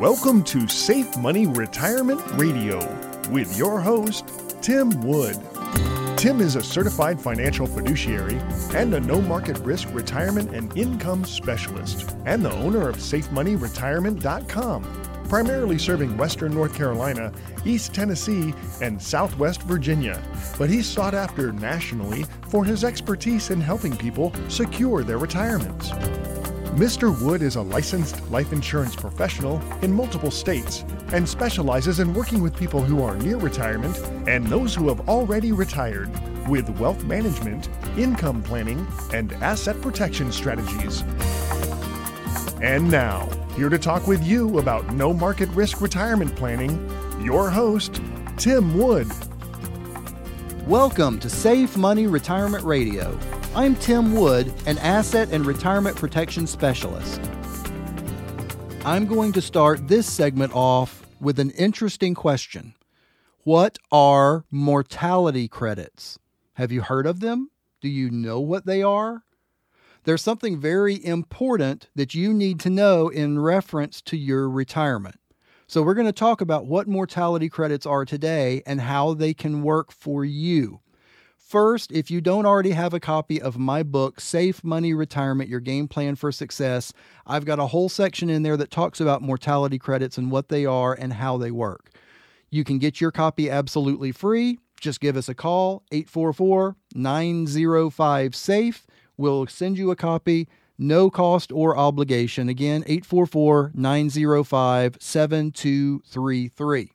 Welcome to Safe Money Retirement Radio with your host, Tim Wood. Tim is a certified financial fiduciary and a no market risk retirement and income specialist, and the owner of SafeMoneyRetirement.com, primarily serving Western North Carolina, East Tennessee, and Southwest Virginia. But he's sought after nationally for his expertise in helping people secure their retirements. Mr. Wood is a licensed life insurance professional in multiple states and specializes in working with people who are near retirement and those who have already retired with wealth management, income planning, and asset protection strategies. And now, here to talk with you about no market risk retirement planning, your host, Tim Wood. Welcome to Safe Money Retirement Radio. I'm Tim Wood, an asset and retirement protection specialist. I'm going to start this segment off with an interesting question. What are mortality credits? Have you heard of them? Do you know what they are? There's something very important that you need to know in reference to your retirement. So, we're going to talk about what mortality credits are today and how they can work for you. First, if you don't already have a copy of my book, Safe Money Retirement Your Game Plan for Success, I've got a whole section in there that talks about mortality credits and what they are and how they work. You can get your copy absolutely free. Just give us a call, 844 905 SAFE. We'll send you a copy, no cost or obligation. Again, 844 905 7233.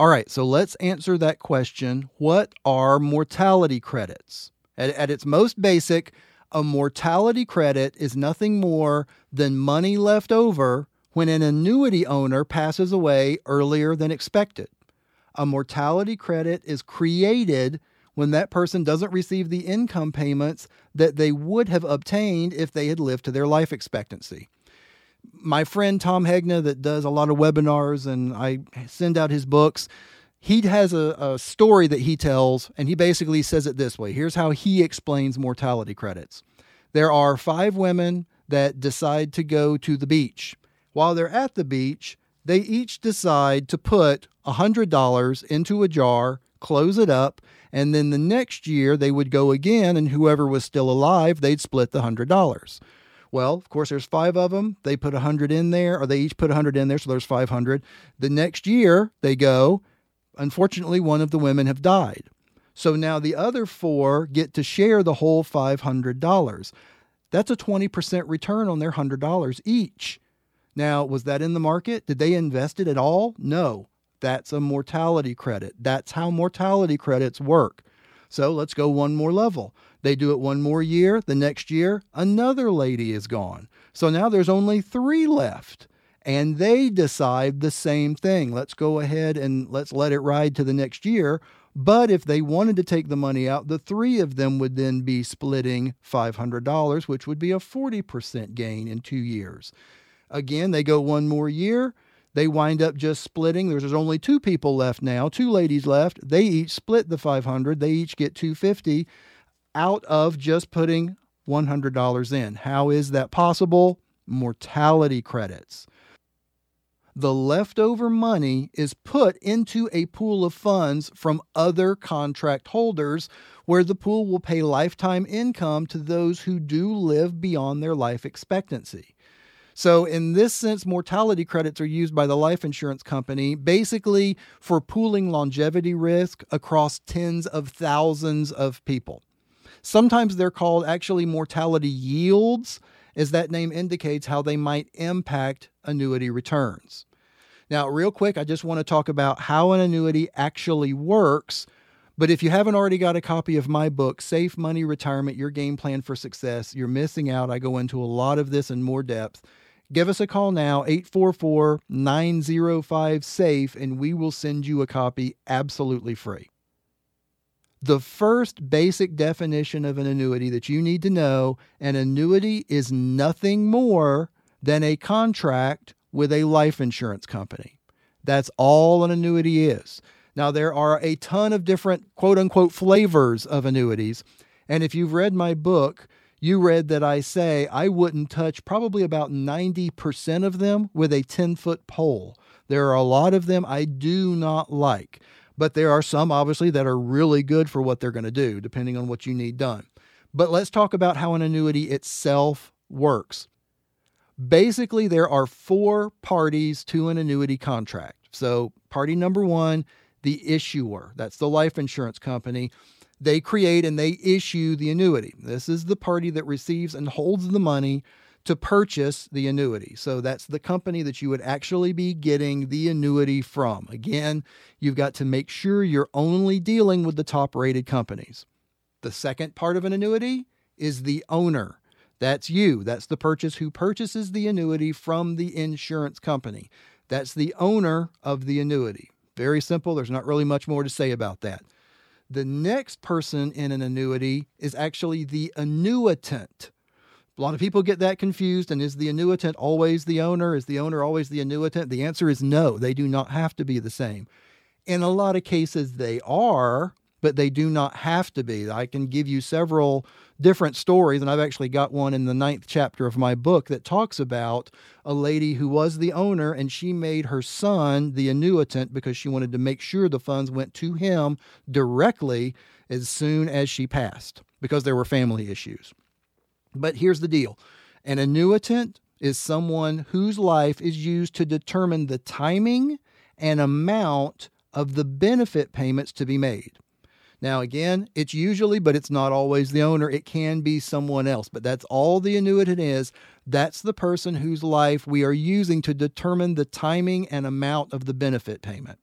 All right, so let's answer that question. What are mortality credits? At, at, its most basic, a mortality credit is nothing more than money left over when an annuity owner passes away earlier than expected. A mortality credit is created when that person doesn't receive the income payments that they would have obtained if they had lived to their life expectancy my friend Tom Hegna, that does a lot of webinars and I send out his books, he has a, a, story that he tells, and he basically says it this way. Here's how he explains mortality credits. There are five women that decide to go to the beach. While they're at the beach, they each decide to put $100 into a jar, close it up, and then the next year they would go again, and whoever was still alive, they'd split the $100. Well, of course, there's five of them. They put 100 in there, or they each put 100 in there, so there's 500. The next year they go. Unfortunately, one of the women have died. So now the other four get to share the whole $500. That's a 20% return on their $100 each. Now, was that in the market? Did they invest it at all? No. That's a mortality credit. That's how mortality credits work. So let's go one more level. They do it one more year. The next year, another lady is gone. So now there's only three left. And they decide the same thing. Let's go ahead and let's let it ride to the next year. But if they wanted to take the money out, the three of them would then be splitting $500, which would be a 40% gain in two years. Again, they go one more year. They wind up just splitting. There's only two people left now, two ladies left. They each split the 500. They each get 250 out of just putting $100 in. How is that possible? Mortality credits. The leftover money is put into a pool of funds from other contract holders where the pool will pay lifetime income to those who do live beyond their life expectancy. So, in this sense, mortality credits are used by the life insurance company basically for pooling longevity risk across tens of thousands of people. Sometimes they're called actually mortality yields, as that name indicates how they might impact annuity returns. Now, real quick, I just want to talk about how an annuity actually works. But if you haven't already got a copy of my book, Safe Money Retirement Your Game Plan for Success, you're missing out. I go into a lot of this in more depth. Give us a call now, 844 905 SAFE, and we will send you a copy absolutely free. The first basic definition of an annuity that you need to know an annuity is nothing more than a contract with a life insurance company. That's all an annuity is. Now, there are a ton of different quote unquote flavors of annuities. And if you've read my book, You read that I say I wouldn't touch probably about 90% of them with a 10 foot pole. There are a lot of them I do not like, but there are some obviously that are really good for what they're going to do, depending on what you need done. But let's talk about how an annuity itself works. Basically, there are four parties to an annuity contract. So, party number one, the issuer, that's the life insurance company. They create and they issue the annuity. This is the party that receives and holds the money to purchase the annuity. So that's the company that you would actually be getting the annuity from. Again, you've got to make sure you're only dealing with the top rated companies. The second part of an annuity is the owner. That's you. That's the purchase who purchases the annuity from the insurance company. That's the owner of the annuity. Very simple. There's not really much more to say about that. The next person in an annuity is actually the annuitant. A lot of people get that confused. And is the annuitant always the owner? Is the owner always the annuitant? The answer is no, they do not have to be the same. In a lot of cases, they are, but they do not have to be. I can give you several different stories, and I've actually got one in the ninth chapter of my book that talks about a lady who was the owner and she made her son the annuitant because she wanted to make sure the funds went to him directly as soon as she passed because there were family issues. But here's the deal an annuitant is someone whose life is used to determine the timing and amount of the benefit payments to be made. Now, again, it's usually, but it's not always the owner. It can be someone else, but that's all the annuitant is. That's the person whose life we are using to determine the timing and amount of the benefit payment.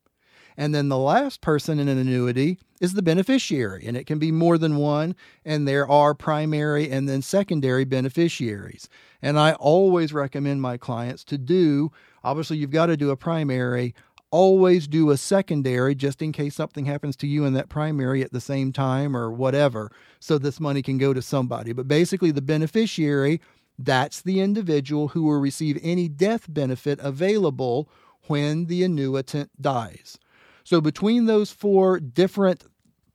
And then the last person in an annuity is the beneficiary, and it can be more than one. And there are primary and then secondary beneficiaries. And I always recommend my clients to do, obviously, you've got to do a primary always do a secondary just in case something happens to you in that primary at the same time or whatever, so this money can go to somebody. But basically, the beneficiary, that's the individual who will receive any death benefit available when the annuitant dies. So, between those four different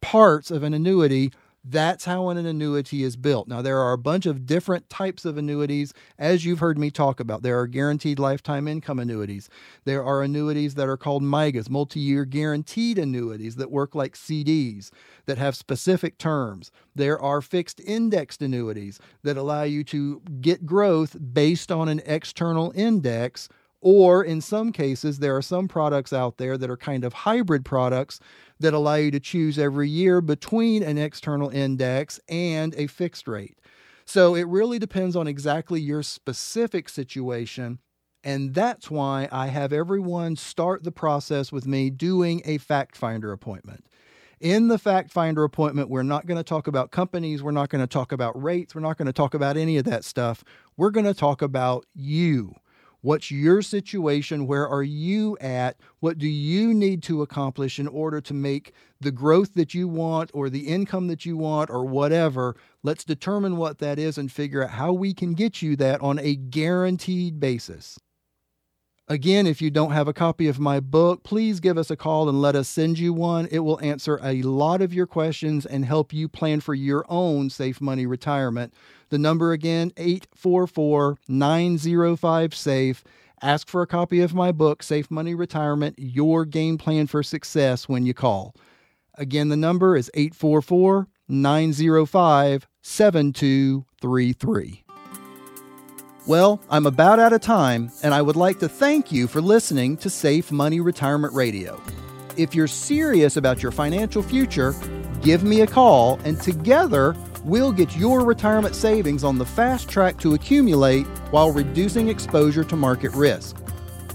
parts of an annuity, that's how an annuity is built. Now, there are a bunch of different types of annuities, as you've heard me talk about. There are guaranteed lifetime income annuities. There are annuities that are called MYGAs, multi year guaranteed annuities that work like CDs that have specific terms. There are fixed indexed annuities that allow you to get growth based on an external index or in some cases, there are some products out there that are kind of hybrid products that allow you to choose every year between an external index and a fixed rate. So it really depends on exactly your specific situation. And that's why I have everyone start the process with me doing a fact finder appointment. In the fact finder appointment, we're not going to talk about companies. We're not going to talk about rates. We're not going to talk about any of that stuff. We're going to talk about you. What's your situation? Where are you at? What do you need to accomplish in order to make the growth that you want or the income that you want or whatever? Let's determine what that is and figure out how we can get you that on a guaranteed basis. Again, if you don't have a copy of my book, please give us a call and let us send you one. It will answer a lot of your questions and help you plan for your own safe money retirement. The number again, 844 905 SAFE. Ask for a copy of my book, Safe Money Retirement Your Game Plan for Success, when you call. Again, the number is 844 905 7233. Well, I'm about out of time, and I would like to thank you for listening to Safe Money Retirement Radio. If you're serious about your financial future, give me a call, and together we'll get your retirement savings on the fast track to accumulate while reducing exposure to market risk.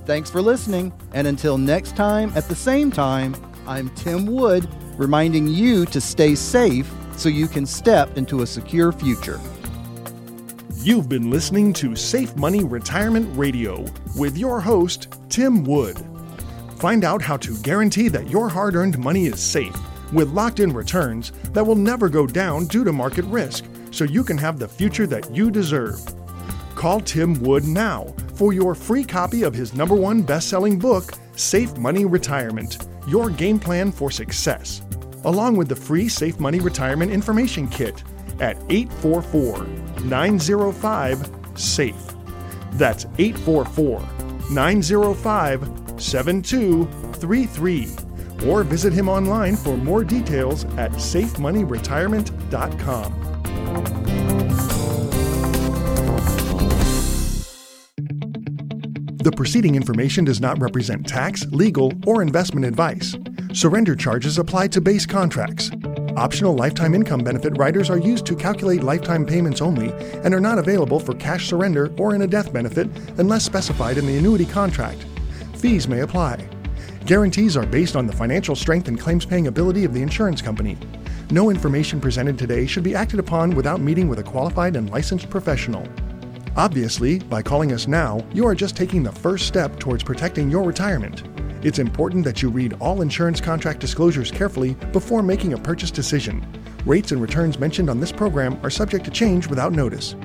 Thanks for listening, and until next time at the same time, I'm Tim Wood, reminding you to stay safe so you can step into a secure future. You've been listening to Safe Money Retirement Radio with your host, Tim Wood. Find out how to guarantee that your hard earned money is safe with locked in returns that will never go down due to market risk, so you can have the future that you deserve. Call Tim Wood now for your free copy of his number one best selling book, Safe Money Retirement Your Game Plan for Success, along with the free Safe Money Retirement Information Kit at 844 905 SAFE. That's 844 905 7233. Or visit him online for more details at safemoneyretirement.com. The preceding information does not represent tax, legal, or investment advice. Surrender charges apply to base contracts. Optional lifetime income benefit riders are used to calculate lifetime payments only and are not available for cash surrender or in a death benefit unless specified in the annuity contract. Fees may apply. Guarantees are based on the financial strength and claims paying ability of the insurance company. No information presented today should be acted upon without meeting with a qualified and licensed professional. Obviously, by calling us now, you are just taking the first step towards protecting your retirement. It's important that you read all insurance contract disclosures carefully before making a purchase decision. Rates and returns mentioned on this program are subject to change without notice.